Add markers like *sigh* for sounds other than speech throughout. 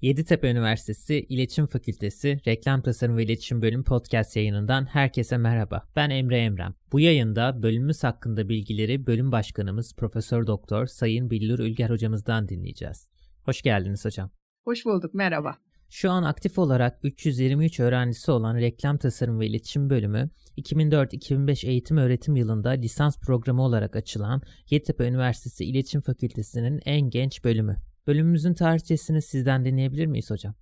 Yeditepe Üniversitesi İletişim Fakültesi Reklam Tasarım ve İletişim Bölümü podcast yayınından herkese merhaba. Ben Emre Emrem. Bu yayında bölümümüz hakkında bilgileri bölüm başkanımız Profesör Doktor Sayın Billur Ülger hocamızdan dinleyeceğiz. Hoş geldiniz hocam. Hoş bulduk, merhaba. Şu an aktif olarak 323 öğrencisi olan Reklam Tasarım ve İletişim Bölümü 2004-2005 eğitim öğretim yılında lisans programı olarak açılan Yeditepe Üniversitesi İletişim Fakültesi'nin en genç bölümü. Bölümümüzün tarihçesini sizden dinleyebilir miyiz hocam?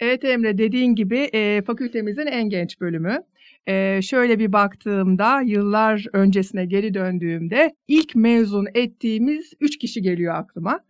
Evet Emre dediğin gibi e, fakültemizin en genç bölümü. E, şöyle bir baktığımda yıllar öncesine geri döndüğümde ilk mezun ettiğimiz üç kişi geliyor aklıma.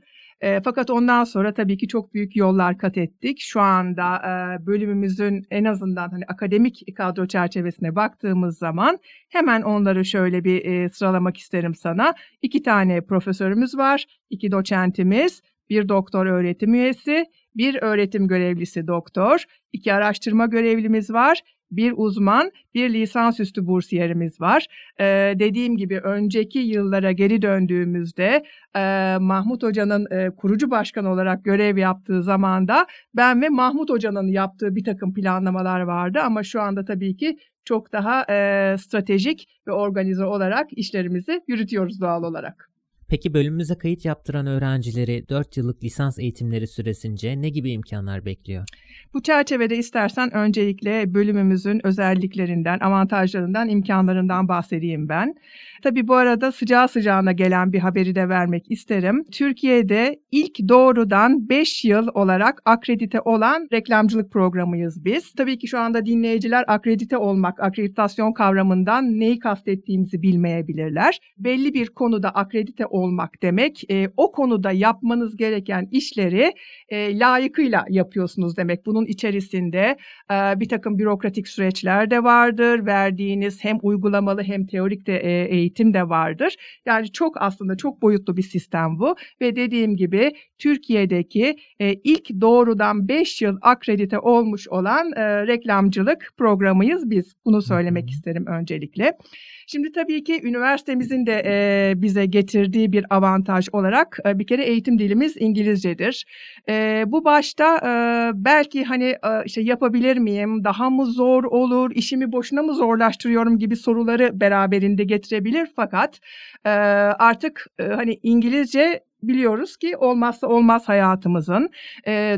E, fakat ondan sonra tabii ki çok büyük yollar kat ettik. Şu anda e, bölümümüzün en azından hani akademik kadro çerçevesine baktığımız zaman hemen onları şöyle bir e, sıralamak isterim sana. İki tane profesörümüz var, iki doçentimiz, bir doktor öğretim üyesi, bir öğretim görevlisi doktor, iki araştırma görevlimiz var, bir uzman, bir lisansüstü bursiyerimiz var. Ee, dediğim gibi önceki yıllara geri döndüğümüzde e, Mahmut Hoca'nın e, kurucu başkan olarak görev yaptığı zamanda ben ve Mahmut Hoca'nın yaptığı bir takım planlamalar vardı ama şu anda tabii ki çok daha e, stratejik ve organize olarak işlerimizi yürütüyoruz doğal olarak. Peki bölümümüze kayıt yaptıran öğrencileri 4 yıllık lisans eğitimleri süresince ne gibi imkanlar bekliyor? Bu çerçevede istersen öncelikle bölümümüzün özelliklerinden, avantajlarından, imkanlarından bahsedeyim ben. Tabii bu arada sıcağı sıcağına gelen bir haberi de vermek isterim. Türkiye'de ilk doğrudan 5 yıl olarak akredite olan reklamcılık programıyız biz. Tabii ki şu anda dinleyiciler akredite olmak, akreditasyon kavramından neyi kastettiğimizi bilmeyebilirler. Belli bir konuda akredite olmak demek, e, o konuda yapmanız gereken işleri e, layıkıyla yapıyorsunuz demek. Bunun içerisinde e, bir takım bürokratik süreçler de vardır. Verdiğiniz hem uygulamalı hem teorik de e, eğitim de vardır. Yani çok aslında çok boyutlu bir sistem bu ve dediğim gibi Türkiye'deki e, ilk doğrudan 5 yıl akredite olmuş olan e, reklamcılık programıyız biz. Bunu söylemek isterim öncelikle. Şimdi tabii ki üniversitemizin de e, bize getirdiği bir avantaj olarak e, bir kere eğitim dilimiz İngilizcedir. E, bu başta e, belki hani işte yapabilir miyim, daha mı zor olur, işimi boşuna mı zorlaştırıyorum gibi soruları beraberinde getirebilir. Fakat artık hani İngilizce biliyoruz ki olmazsa olmaz hayatımızın.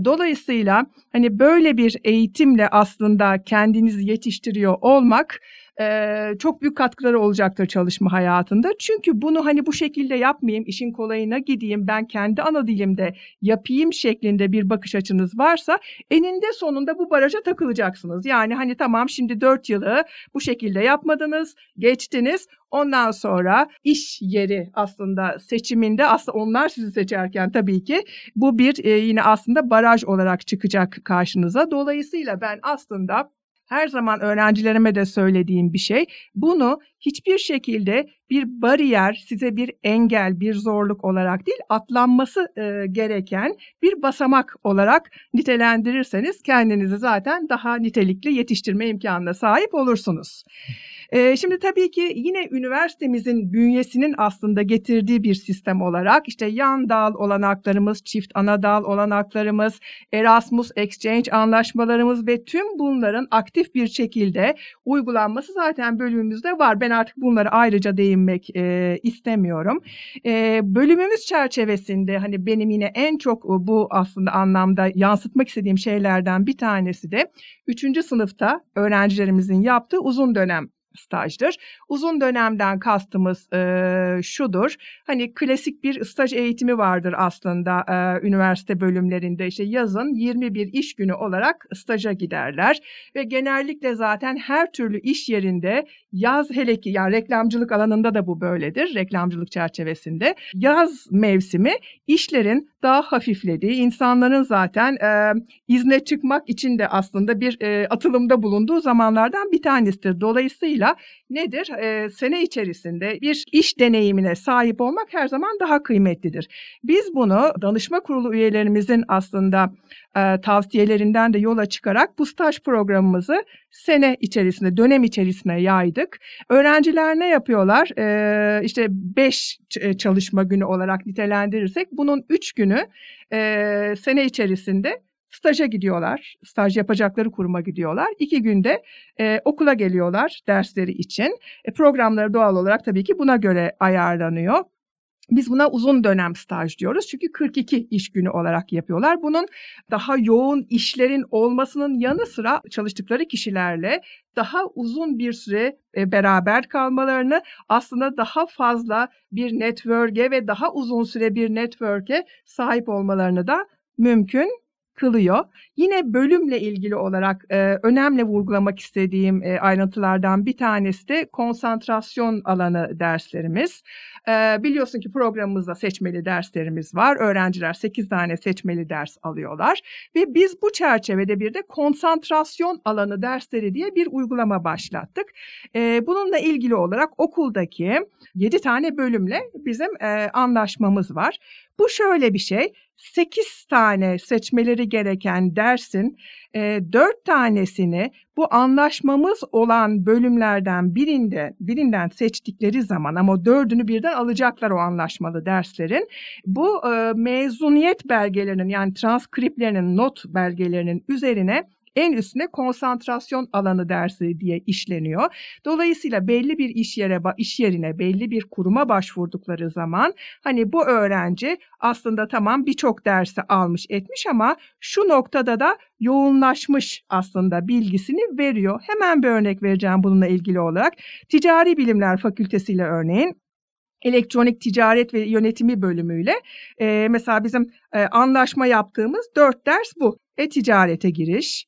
Dolayısıyla hani böyle bir eğitimle aslında kendinizi yetiştiriyor olmak e, çok büyük katkıları olacaktır çalışma hayatında. Çünkü bunu hani bu şekilde yapmayayım, işin kolayına gideyim, ben kendi ana dilimde yapayım şeklinde bir bakış açınız varsa eninde sonunda bu baraja takılacaksınız. Yani hani tamam şimdi dört yılı bu şekilde yapmadınız, geçtiniz. Ondan sonra iş yeri aslında seçiminde aslında onlar sizi seçerken tabii ki bu bir e, yine aslında baraj olarak çıkacak karşınıza. Dolayısıyla ben aslında her zaman öğrencilerime de söylediğim bir şey. Bunu hiçbir şekilde bir bariyer, size bir engel, bir zorluk olarak değil, atlanması e, gereken bir basamak olarak nitelendirirseniz kendinizi zaten daha nitelikli yetiştirme imkanına sahip olursunuz. E, şimdi tabii ki yine üniversitemizin bünyesinin aslında getirdiği bir sistem olarak işte yan dal olanaklarımız, çift ana dal olanaklarımız, Erasmus Exchange anlaşmalarımız ve tüm bunların aktif bir şekilde uygulanması zaten bölümümüzde var. Ben artık bunları ayrıca değinmek e, istemiyorum. E, bölümümüz çerçevesinde hani benim yine en çok bu aslında anlamda yansıtmak istediğim şeylerden bir tanesi de 3. sınıfta öğrencilerimizin yaptığı uzun dönem stajdır. Uzun dönemden kastımız e, şudur. Hani klasik bir staj eğitimi vardır aslında e, üniversite bölümlerinde. İşte yazın 21 iş günü olarak staja giderler ve genellikle zaten her türlü iş yerinde yaz hele ki yani reklamcılık alanında da bu böyledir. Reklamcılık çerçevesinde yaz mevsimi işlerin daha hafiflediği, insanların zaten e, izne çıkmak için de aslında bir e, atılımda bulunduğu zamanlardan bir tanesidir. Dolayısıyla nedir? E, sene içerisinde bir iş deneyimine sahip olmak her zaman daha kıymetlidir. Biz bunu danışma kurulu üyelerimizin aslında e, tavsiyelerinden de yola çıkarak bu staj programımızı sene içerisinde, dönem içerisine yaydık. Öğrenciler ne yapıyorlar? E, işte beş çalışma günü olarak nitelendirirsek bunun üç günü e, sene içerisinde staja gidiyorlar. Staj yapacakları kuruma gidiyorlar. İki günde e, okula geliyorlar dersleri için. E, programları doğal olarak tabii ki buna göre ayarlanıyor. Biz buna uzun dönem staj diyoruz çünkü 42 iş günü olarak yapıyorlar. Bunun daha yoğun işlerin olmasının yanı sıra çalıştıkları kişilerle daha uzun bir süre e, beraber kalmalarını aslında daha fazla bir network'e ve daha uzun süre bir network'e sahip olmalarını da mümkün kılıyor. Yine bölümle ilgili olarak e, önemli vurgulamak istediğim e, ayrıntılardan bir tanesi de konsantrasyon alanı derslerimiz. E, biliyorsun ki programımızda seçmeli derslerimiz var. Öğrenciler 8 tane seçmeli ders alıyorlar ve biz bu çerçevede bir de konsantrasyon alanı dersleri diye bir uygulama başlattık. E, bununla ilgili olarak okuldaki 7 tane bölümle bizim e, anlaşmamız var. Bu şöyle bir şey. 8 tane seçmeleri gereken dersin e, 4 tanesini bu anlaşmamız olan bölümlerden birinde birinden seçtikleri zaman ama dördünü birden alacaklar o anlaşmalı derslerin. Bu e, mezuniyet belgelerinin yani transkriplerinin not belgelerinin üzerine en üstüne konsantrasyon alanı dersi diye işleniyor. Dolayısıyla belli bir iş yere iş yerine belli bir kuruma başvurdukları zaman hani bu öğrenci aslında tamam birçok dersi almış etmiş ama şu noktada da yoğunlaşmış aslında bilgisini veriyor. Hemen bir örnek vereceğim bununla ilgili olarak. Ticari Bilimler Fakültesi ile örneğin elektronik ticaret ve yönetimi bölümüyle e, mesela bizim e, anlaşma yaptığımız dört ders bu. E-ticarete giriş,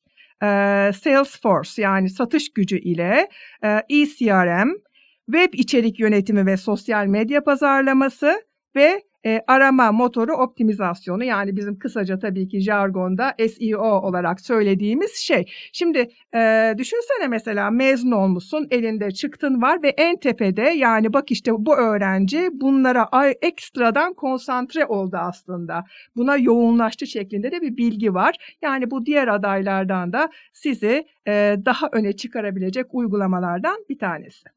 Salesforce yani satış gücü ile ECRM, web içerik yönetimi ve sosyal medya pazarlaması ve e, arama motoru optimizasyonu yani bizim kısaca tabii ki jargonda SEO olarak söylediğimiz şey. Şimdi e, düşünsene mesela mezun olmuşsun elinde çıktın var ve en tepede yani bak işte bu öğrenci bunlara ekstradan konsantre oldu aslında. Buna yoğunlaştı şeklinde de bir bilgi var. Yani bu diğer adaylardan da sizi e, daha öne çıkarabilecek uygulamalardan bir tanesi.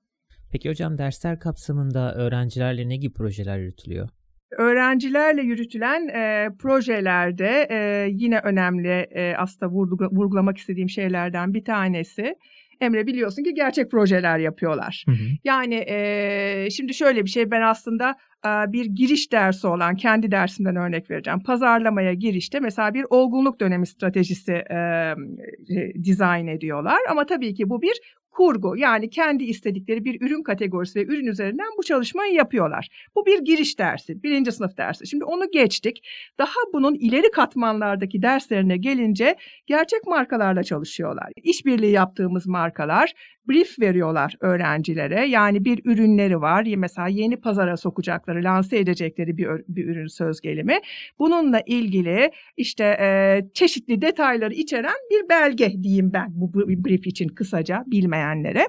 Peki hocam dersler kapsamında öğrencilerle ne gibi projeler yürütülüyor? Öğrencilerle yürütülen e, projelerde e, yine önemli e, aslında vurgu, vurgulamak istediğim şeylerden bir tanesi. Emre biliyorsun ki gerçek projeler yapıyorlar. Hı hı. Yani e, şimdi şöyle bir şey ben aslında e, bir giriş dersi olan kendi dersimden örnek vereceğim. Pazarlamaya girişte mesela bir olgunluk dönemi stratejisi e, e, dizayn ediyorlar. Ama tabii ki bu bir kurgu yani kendi istedikleri bir ürün kategorisi ve ürün üzerinden bu çalışmayı yapıyorlar. Bu bir giriş dersi, birinci sınıf dersi. Şimdi onu geçtik. Daha bunun ileri katmanlardaki derslerine gelince gerçek markalarla çalışıyorlar. İşbirliği yaptığımız markalar brief veriyorlar öğrencilere. Yani bir ürünleri var. Mesela yeni pazara sokacakları, lanse edecekleri bir, bir ürün söz gelimi. Bununla ilgili işte e, çeşitli detayları içeren bir belge diyeyim ben bu brief için kısaca bilmeyenlere.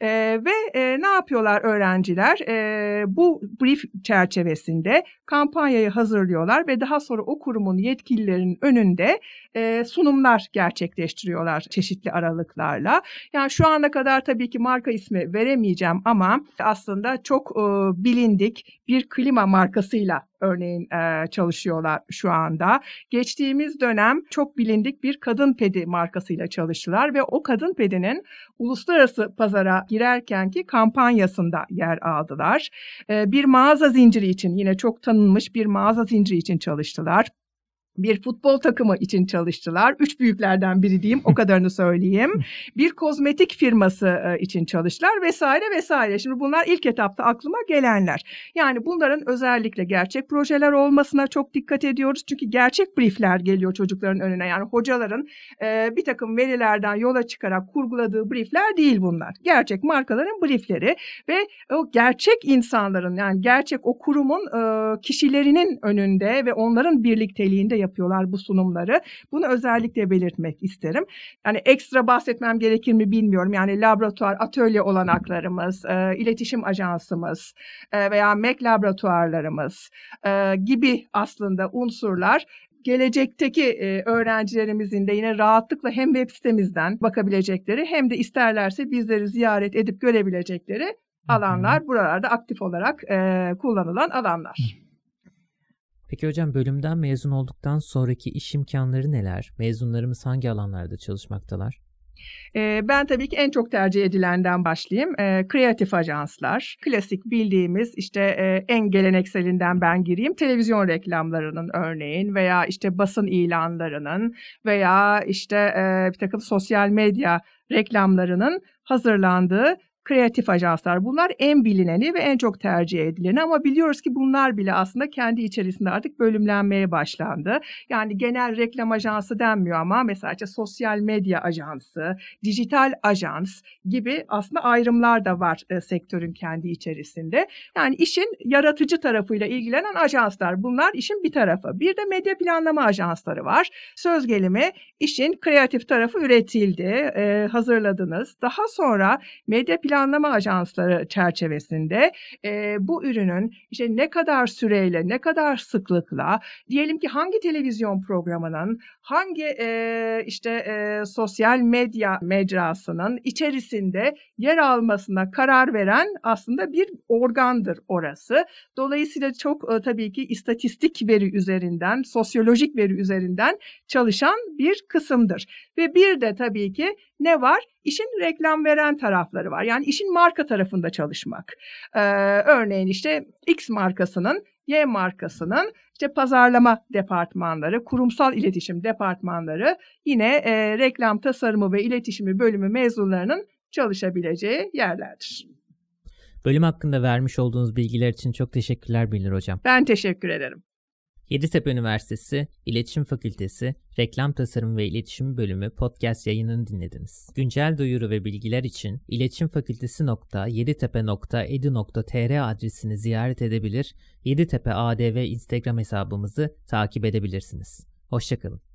E, ve e, ne yapıyorlar öğrenciler? E, bu brief çerçevesinde kampanyayı hazırlıyorlar ve daha sonra o kurumun yetkililerinin önünde e, sunumlar gerçekleştiriyorlar çeşitli aralıklarla. Yani şu ana kadar tabii ki marka ismi veremeyeceğim ama aslında çok e, bilindik bir klima markasıyla örneğin e, çalışıyorlar şu anda. Geçtiğimiz dönem çok bilindik bir kadın pedi markasıyla çalıştılar ve o kadın pedinin uluslararası pazara girerkenki kampanyasında yer aldılar. E, bir mağaza zinciri için yine çok tanınmış bir mağaza zinciri için çalıştılar bir futbol takımı için çalıştılar. Üç büyüklerden biri diyeyim o *laughs* kadarını söyleyeyim. Bir kozmetik firması e, için çalıştılar vesaire vesaire. Şimdi bunlar ilk etapta aklıma gelenler. Yani bunların özellikle gerçek projeler olmasına çok dikkat ediyoruz. Çünkü gerçek briefler geliyor çocukların önüne. Yani hocaların e, bir takım verilerden yola çıkarak kurguladığı briefler değil bunlar. Gerçek markaların briefleri ve o gerçek insanların yani gerçek o kurumun e, kişilerinin önünde ve onların birlikteliğinde yapıyorlar bu sunumları. Bunu özellikle belirtmek isterim. Yani ekstra bahsetmem gerekir mi bilmiyorum. Yani laboratuvar, atölye olanaklarımız, e, iletişim ajansımız e, veya MEK laboratuvarlarımız e, gibi aslında unsurlar gelecekteki e, öğrencilerimizin de yine rahatlıkla hem web sitemizden bakabilecekleri hem de isterlerse bizleri ziyaret edip görebilecekleri alanlar buralarda aktif olarak e, kullanılan alanlar. Peki hocam bölümden mezun olduktan sonraki iş imkanları neler? Mezunlarımız hangi alanlarda çalışmaktalar? E, ben tabii ki en çok tercih edilenden başlayayım. E, kreatif ajanslar, klasik bildiğimiz işte e, en gelenekselinden ben gireyim. Televizyon reklamlarının örneğin veya işte basın ilanlarının veya işte e, bir takım sosyal medya reklamlarının hazırlandığı kreatif ajanslar. Bunlar en bilineni ve en çok tercih edileni ama biliyoruz ki bunlar bile aslında kendi içerisinde artık bölümlenmeye başlandı. Yani genel reklam ajansı denmiyor ama mesela işte sosyal medya ajansı, dijital ajans gibi aslında ayrımlar da var e, sektörün kendi içerisinde. Yani işin yaratıcı tarafıyla ilgilenen ajanslar. Bunlar işin bir tarafı. Bir de medya planlama ajansları var. Söz gelimi işin kreatif tarafı üretildi, e, hazırladınız. Daha sonra medya planlama ajansları çerçevesinde e, bu ürünün işte ne kadar süreyle, ne kadar sıklıkla, diyelim ki hangi televizyon programının, hangi e, işte e, sosyal medya mecrasının içerisinde yer almasına karar veren aslında bir organdır orası. Dolayısıyla çok e, tabii ki istatistik veri üzerinden, sosyolojik veri üzerinden çalışan bir kısımdır. Ve bir de tabii ki ne var? İşin reklam veren tarafları var. Yani işin marka tarafında çalışmak. Ee, örneğin işte X markasının Y markasının işte pazarlama departmanları, kurumsal iletişim departmanları yine e, reklam tasarımı ve iletişimi bölümü mezunlarının çalışabileceği yerlerdir. Bölüm hakkında vermiş olduğunuz bilgiler için çok teşekkürler Bilir Hocam. Ben teşekkür ederim. Yeditepe Üniversitesi İletişim Fakültesi Reklam Tasarım ve İletişim Bölümü podcast yayınını dinlediniz. Güncel duyuru ve bilgiler için iletişimfakültesi.yeditepe.edu.tr adresini ziyaret edebilir, Yeditepe ADV Instagram hesabımızı takip edebilirsiniz. Hoşçakalın.